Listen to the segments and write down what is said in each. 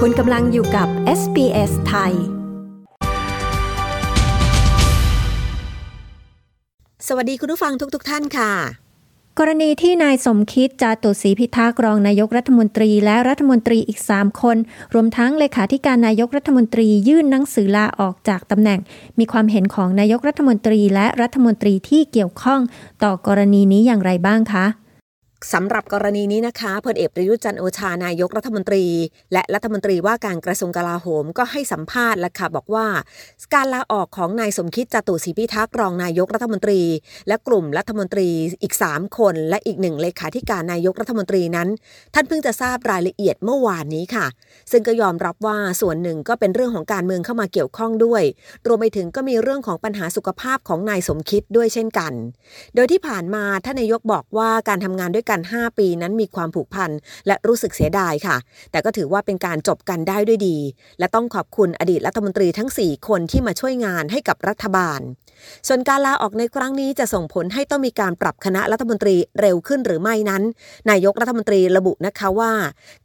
คุณกำลังอยู่กับ SBS ไทย สวัสดีคุณผู้ฟังทุกๆทท่านค่ะ กรณีที่นายสมคิดจาตุศรีพิทักษ์รองนายกรัฐมนตรีและรัฐมนตรีอีก 3 คน รวมทั้งเลขาธิการนายกรัฐมนตรียื่นหนังสือลาออกจากตำแหน่ง มีความเห็นของนายกรัฐมนตรีและรัฐมนตรีที่เกี่ยวข้อง ต่อกรณีนี้อย่างไรบ้างคะ สำหรับกรณีนี้นะคะพลเอกประยุทธ์จันโอชานายกรัฐมนตรี และรัฐมนตรีว่าการกระทรวงกลาโหมก็ให้สัมภาษณ์และค่ะบอกว่า การลาออกของนายสมคิดจตุศรีพิทักษ์รองนายกรัฐมนตรี และกลุ่มรัฐมนตรีอีก 3 คน และอีกหนึ่งเลขาธิการนายกรัฐมนตรีนั้น ท่านเพิ่งจะทราบรายละเอียดเมื่อวานนี้ค่ะ ซึ่งก็ยอมรับว่าส่วนหนึ่งก็เป็นเรื่องของการเมืองเข้ามาเกี่ยวข้องด้วย รวมไปถึงก็มีเรื่องของปัญหาสุขภาพของนายสมคิดด้วยเช่นกัน โดยที่ผ่านมาท่านนายกบอกว่าการทำงานด้วยกันัน 5 ปีนั้นมีความผูกพันและรู้สึกเสียดายค่ะ แต่ก็ถือว่าเป็นการจบกันได้ด้วยดี และต้องขอบคุณอดีตรัฐมนตรีทั้ง 4 คนที่มาช่วยงานให้กับรัฐบาล ส่วนการลาออกในครั้งนี้จะส่งผลให้ต้องมีการปรับคณะรัฐมนตรีเร็วขึ้นหรือไม่นั้น นายกรัฐมนตรีระบุนะคะว่า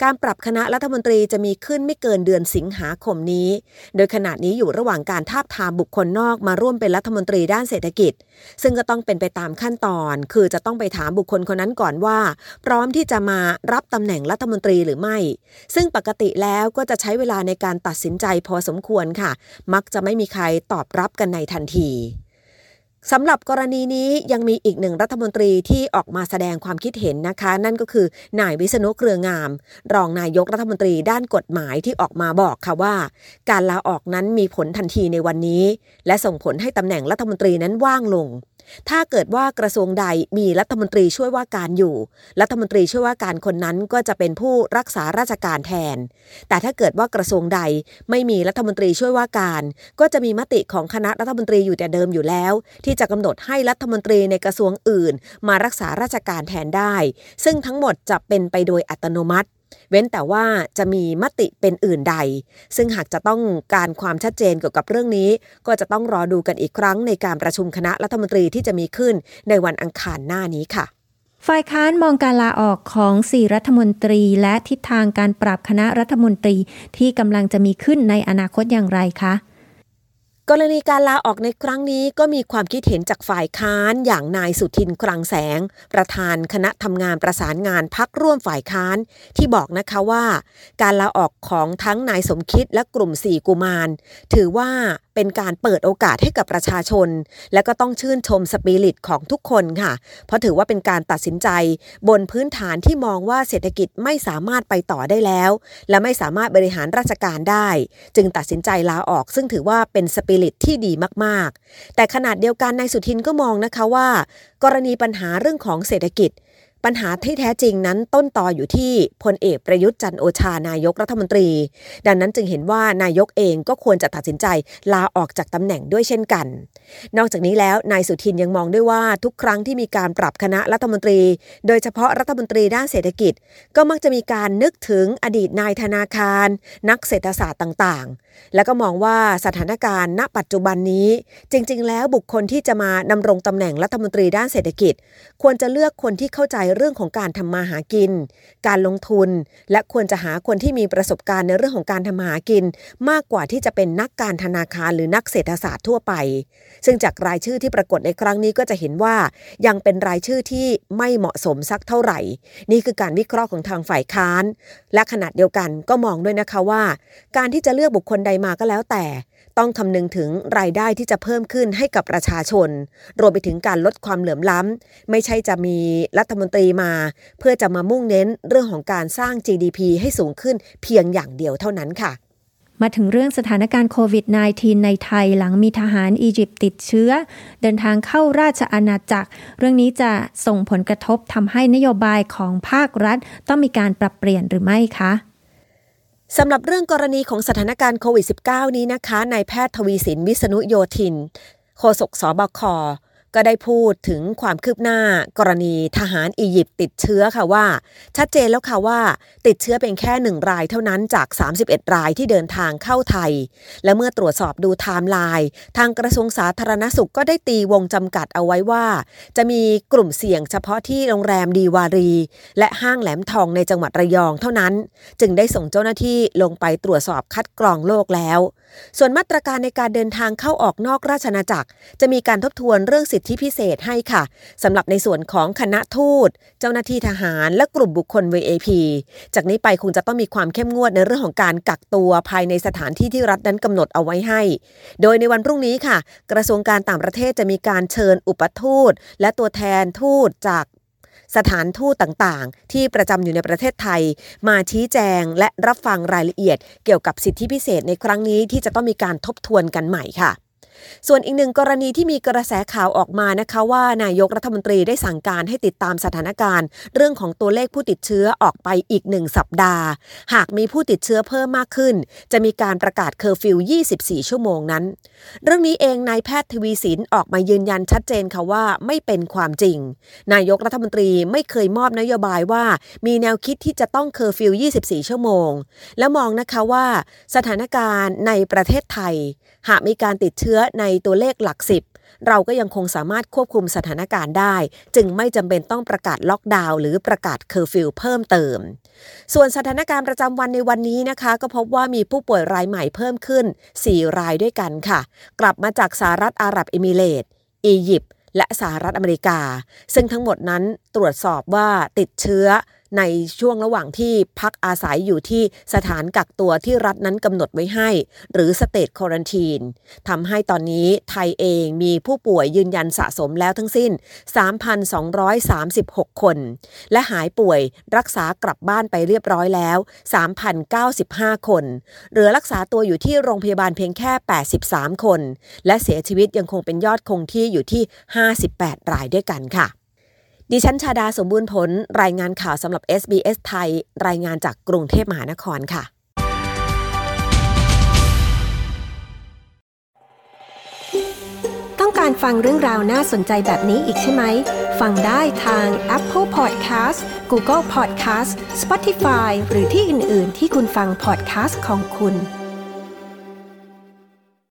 การปรับคณะรัฐมนตรีจะมีขึ้นไม่เกินเดือนสิงหาคมนี้ โดยขณะนี้อยู่ระหว่างการทาบทามบุคคลนอกมาร่วมเป็นรัฐมนตรีด้านเศรษฐกิจ ซึ่งก็ต้องเป็นไปตามขั้นตอน คือจะต้องไปถามบุคคลคนนั้นก่อนว่าพร้อมที่จะมารับตำแหน่งรัฐมนตรีหรือไม่ ซึ่งปกติแล้วก็จะใช้เวลาในการตัดสินใจพอสมควรค่ะ มักจะไม่มีใครตอบรับกันในทันทีสำหรับกรณีนี้ยังมีอีกหนึ่งรัฐมนตรีที่ออกมาแสดงความคิดเห็นนะคะ นั่นก็คือนายวิษณุเครืองาม รองนายกรัฐมนตรีด้านกฎหมายที่ออกมาบอกค่ะว่า การลาออกนั้นมีผลทันทีในวันนี้ และส่งผลให้ตำแหน่งรัฐมนตรีนั้นว่างลง ถ้าเกิดว่ากระทรวงใดมีรัฐมนตรีช่วยว่าการอยู่ รัฐมนตรีช่วยว่าการคนนั้นก็จะเป็นผู้รักษาราชการแทน แต่ถ้าเกิดว่ากระทรวงใดไม่มีรัฐมนตรีช่วยว่าการ ก็จะมีมติของคณะรัฐมนตรีอยู่แต่เดิมอยู่แล้ว ที่จะกำหนดให้รัฐมนตรีในกระทรวงอื่น มารักษาราชการแทนได้ ซึ่งทั้งหมดจะเป็นไปโดยอัตโนมัติ เว้นแต่ว่าจะมีมติเป็นอื่นใด ซึ่งหากจะต้องการความชัดเจนเกี่ยวกับเรื่องนี้ ก็จะต้องรอดูกันอีกครั้งในการประชุมคณะรัฐมนตรีที่จะมีขึ้นในวันอังคารหน้านี้ค่ะฝ่ายค้านมองการลาออกของสี่รัฐมนตรี และทิศทางการปรับคณะรัฐมนตรีที่กำลังจะมีขึ้นในอนาคตอย่างไรคะ กรณีการลาออกในครั้งนี้ก็มีความคิดเห็นจากฝ่ายค้านอย่างนายสุทินคลังแสง ประธานคณะทำงานประสานงานพักร่วมฝ่ายค้าน ที่บอกนะคะว่า การลาออกของทั้งนายสมคิดและกลุ่มสี่กุมาร ถือว่า เป็นการเปิดโอกาสให้กับประชาชน และก็ต้องชื่นชมสปิริตของทุกคนค่ะ เพราะถือว่าเป็นการตัดสินใจ บนพื้นฐานที่มองว่าเศรษฐกิจไม่สามารถไปต่อได้แล้ว และไม่สามารถบริหารราชการได้ จึงตัดสินใจลาออก ซึ่งถือว่าเป็นสปิริตที่ดีมาก ๆ แต่ขนาดเดียวกันนายสุทินก็มองนะคะว่า กรณีปัญหาเรื่องของเศรษฐกิจ ปัญหาที่แท้จริงนั้นต้นต่ออยู่ที่พลเอกประยุทธ์จันโอชานายกรัฐมนตรี ดังนั้นจึงเห็นว่านายกเองก็ควรจะตัดสินใจลาออกจากตำแหน่งด้วยเช่นกัน นอกจากนี้แล้วนายสุทินยังมองด้วยว่าทุกครั้งที่มีการปรับคณะรัฐมนตรี โดยเฉพาะรัฐมนตรีด้านเศรษฐกิจ ก็มักจะมีการนึกถึงอดีตนายธนาคาร นักเศรษฐศาสตร์ต่างๆ แล้วก็มองว่าสถานการณ์ณปัจจุบันนี้ จริง ๆ แล้วบุคคลที่จะมาดำรงตำแหน่งรัฐมนตรีด้านเศรษฐกิจ ควรจะเลือกคนที่เข้าใจเรื่องของการทำมาหากิน การลงทุน และควรจะหาคนที่มีประสบการณ์ในเรื่องของการทำมาหากิน มากกว่าที่จะเป็นนักการธนาคารหรือนักเศรษฐศาสตร์ทั่วไป ซึ่งจากรายชื่อที่ปรากฏในครั้งนี้ก็จะเห็นว่า ยังเป็นรายชื่อที่ไม่เหมาะสมสักเท่าไหร่ นี่คือการวิเคราะห์ของทางฝ่ายค้าน และขนาดเดียวกันก็มองด้วยนะคะว่า การที่จะเลือกบุคคลใดมาก็แล้วแต่ ต้องคำนึงถึงรายได้ที่จะเพิ่มขึ้นให้กับประชาชน รวมไปถึงการลดความเหลื่อมล้ำ ไม่ใช่จะมีรัฐมนตรีมา เพื่อจะมามุ่งเน้นเรื่องของการสร้าง GDP ให้สูงขึ้นเพียงอย่างเดียวเท่านั้นค่ะมาถึงเรื่องสถานการณ์โควิด -19 ในไทยหลังมีทหารอียิปต์ติดเชื้อ เดินทางเข้าราชอาณาจักร เรื่องนี้จะส่งผลกระทบทำให้นโยบายของภาครัฐ ต้องมีการปรับเปลี่ยนหรือไม่คะ สำหรับเรื่องกรณีของสถานการณ์โควิด -19 นี้นะคะนายแพทย์ทวีศิลป์ วิษณุโยธิน โฆษกศบค ก็ได้พูดถึงความคืบหน้ากรณีทหารอียิปต์ติดเชื้อค่ะว่า ชัดเจนแล้วค่ะว่า ติดเชื้อเป็นแค่หนึ่งรายเท่านั้นจาก 31 รายที่เดินทางเข้าไทย และเมื่อตรวจสอบดูไทม์ไลน์ทางกระทรวงสาธารณสุขก็ได้ตีวงจำกัดเอาไว้ว่า จะมีกลุ่มเสี่ยงเฉพาะที่โรงแรมดีวารี และห้างแหลมทองในจังหวัดระยองเท่านั้น จึงได้ส่งเจ้าหน้าที่ลงไปตรวจสอบคัดกรองโรคแล้ว ส่วนมาตรการในการเดินทางเข้าออกนอกราชอาณาจักร จะมีการทบทวนเรื่องสิทธิพิเศษให้ค่ะสำหรับในส่วนของคณะทูต เจ้าหน้าที่ทหาร และกลุ่มบุคคล VIP จากนี้ไปคงจะต้องมีความเข้มงวดในเรื่องของการกักตัวภายในสถานที่ที่รัฐนั้นกำหนดเอาไว้ให้ โดยในวันพรุ่งนี้ค่ะ กระทรวงการต่างประเทศจะมีการเชิญอุปทูต และตัวแทนทูตจาก สถานทูตต่างๆ ที่ประจำอยู่ในประเทศไทย มาชี้แจงและรับฟังรายละเอียด เกี่ยวกับสิทธิพิเศษในครั้งนี้ที่จะต้องมีการทบทวนกันใหม่ค่ะ ส่วนอีกหนึ่งกรณีที่มีกระแสข่าวออกมานะคะว่านายกรัฐมนตรีได้สั่งการให้ติดตามสถานการณ์ เรื่องของตัวเลขผู้ติดเชื้อออกไปอีกหนึ่งสัปดาห์ หากมีผู้ติดเชื้อเพิ่มมากขึ้น จะมีการประกาศเคอร์ฟิว 24 ชั่วโมงนั้น เรื่องนี้เองนายแพทย์ทวีศิลป์ออกมายืนยันชัดเจนค่ะว่าไม่เป็นความจริง นายกรัฐมนตรีไม่เคยมอบนโยบายว่า มีแนวคิดที่จะต้องเคอร์ฟิว 24 ชั่วโมง และมองนะคะว่าสถานการณ์ในประเทศไทย หากมีการติดเชื้อในตัวเลขหลักสิบเราก็ยังคงสามารถควบคุมสถานการณ์ได้ จึงไม่จำเป็นต้องประกาศล็อกดาวน์หรือประกาศเคอร์ฟิวเพิ่มเติม ส่วนสถานการณ์ประจำวันในวันนี้นะคะ ก็พบว่ามีผู้ป่วยรายใหม่เพิ่มขึ้น 4 รายด้วยกันค่ะ กลับมาจากสหรัฐอาหรับเอมิเรตส์อียิปต์และสหรัฐอเมริกา ซึ่งทั้งหมดนั้นตรวจสอบว่าติดเชื้อ ในช่วงระหว่างที่พักอาศัยอยู่ที่สถานกักตัวที่รัฐนั้นกำหนดไว้ให้ หรือ State Quarantine ทำให้ตอนนี้ไทยเองมีผู้ป่วยยืนยันสะสมแล้วทั้งสิ้น 3,236 คน และหายป่วยรักษากลับบ้านไปเรียบร้อยแล้ว 3,095 คน เหลือรักษาตัวอยู่ที่โรงพยาบาลเพียงแค่ 83 คน และเสียชีวิตยังคงเป็นยอดคงที่อยู่ที่ 58 รายด้วยกันค่ะ ดิฉันชาดาสมบูรณ์ผล รายงานข่าวสำหรับ SBS ไทย รายงานจากกรุงเทพมหานครค่ะ ต้องการฟังเรื่องราวน่าสนใจแบบนี้อีกใช่ไหม ฟังได้ทาง Apple Podcast Google Podcast Spotify หรือที่อื่น ๆ ที่คุณฟัง podcast ของคุณ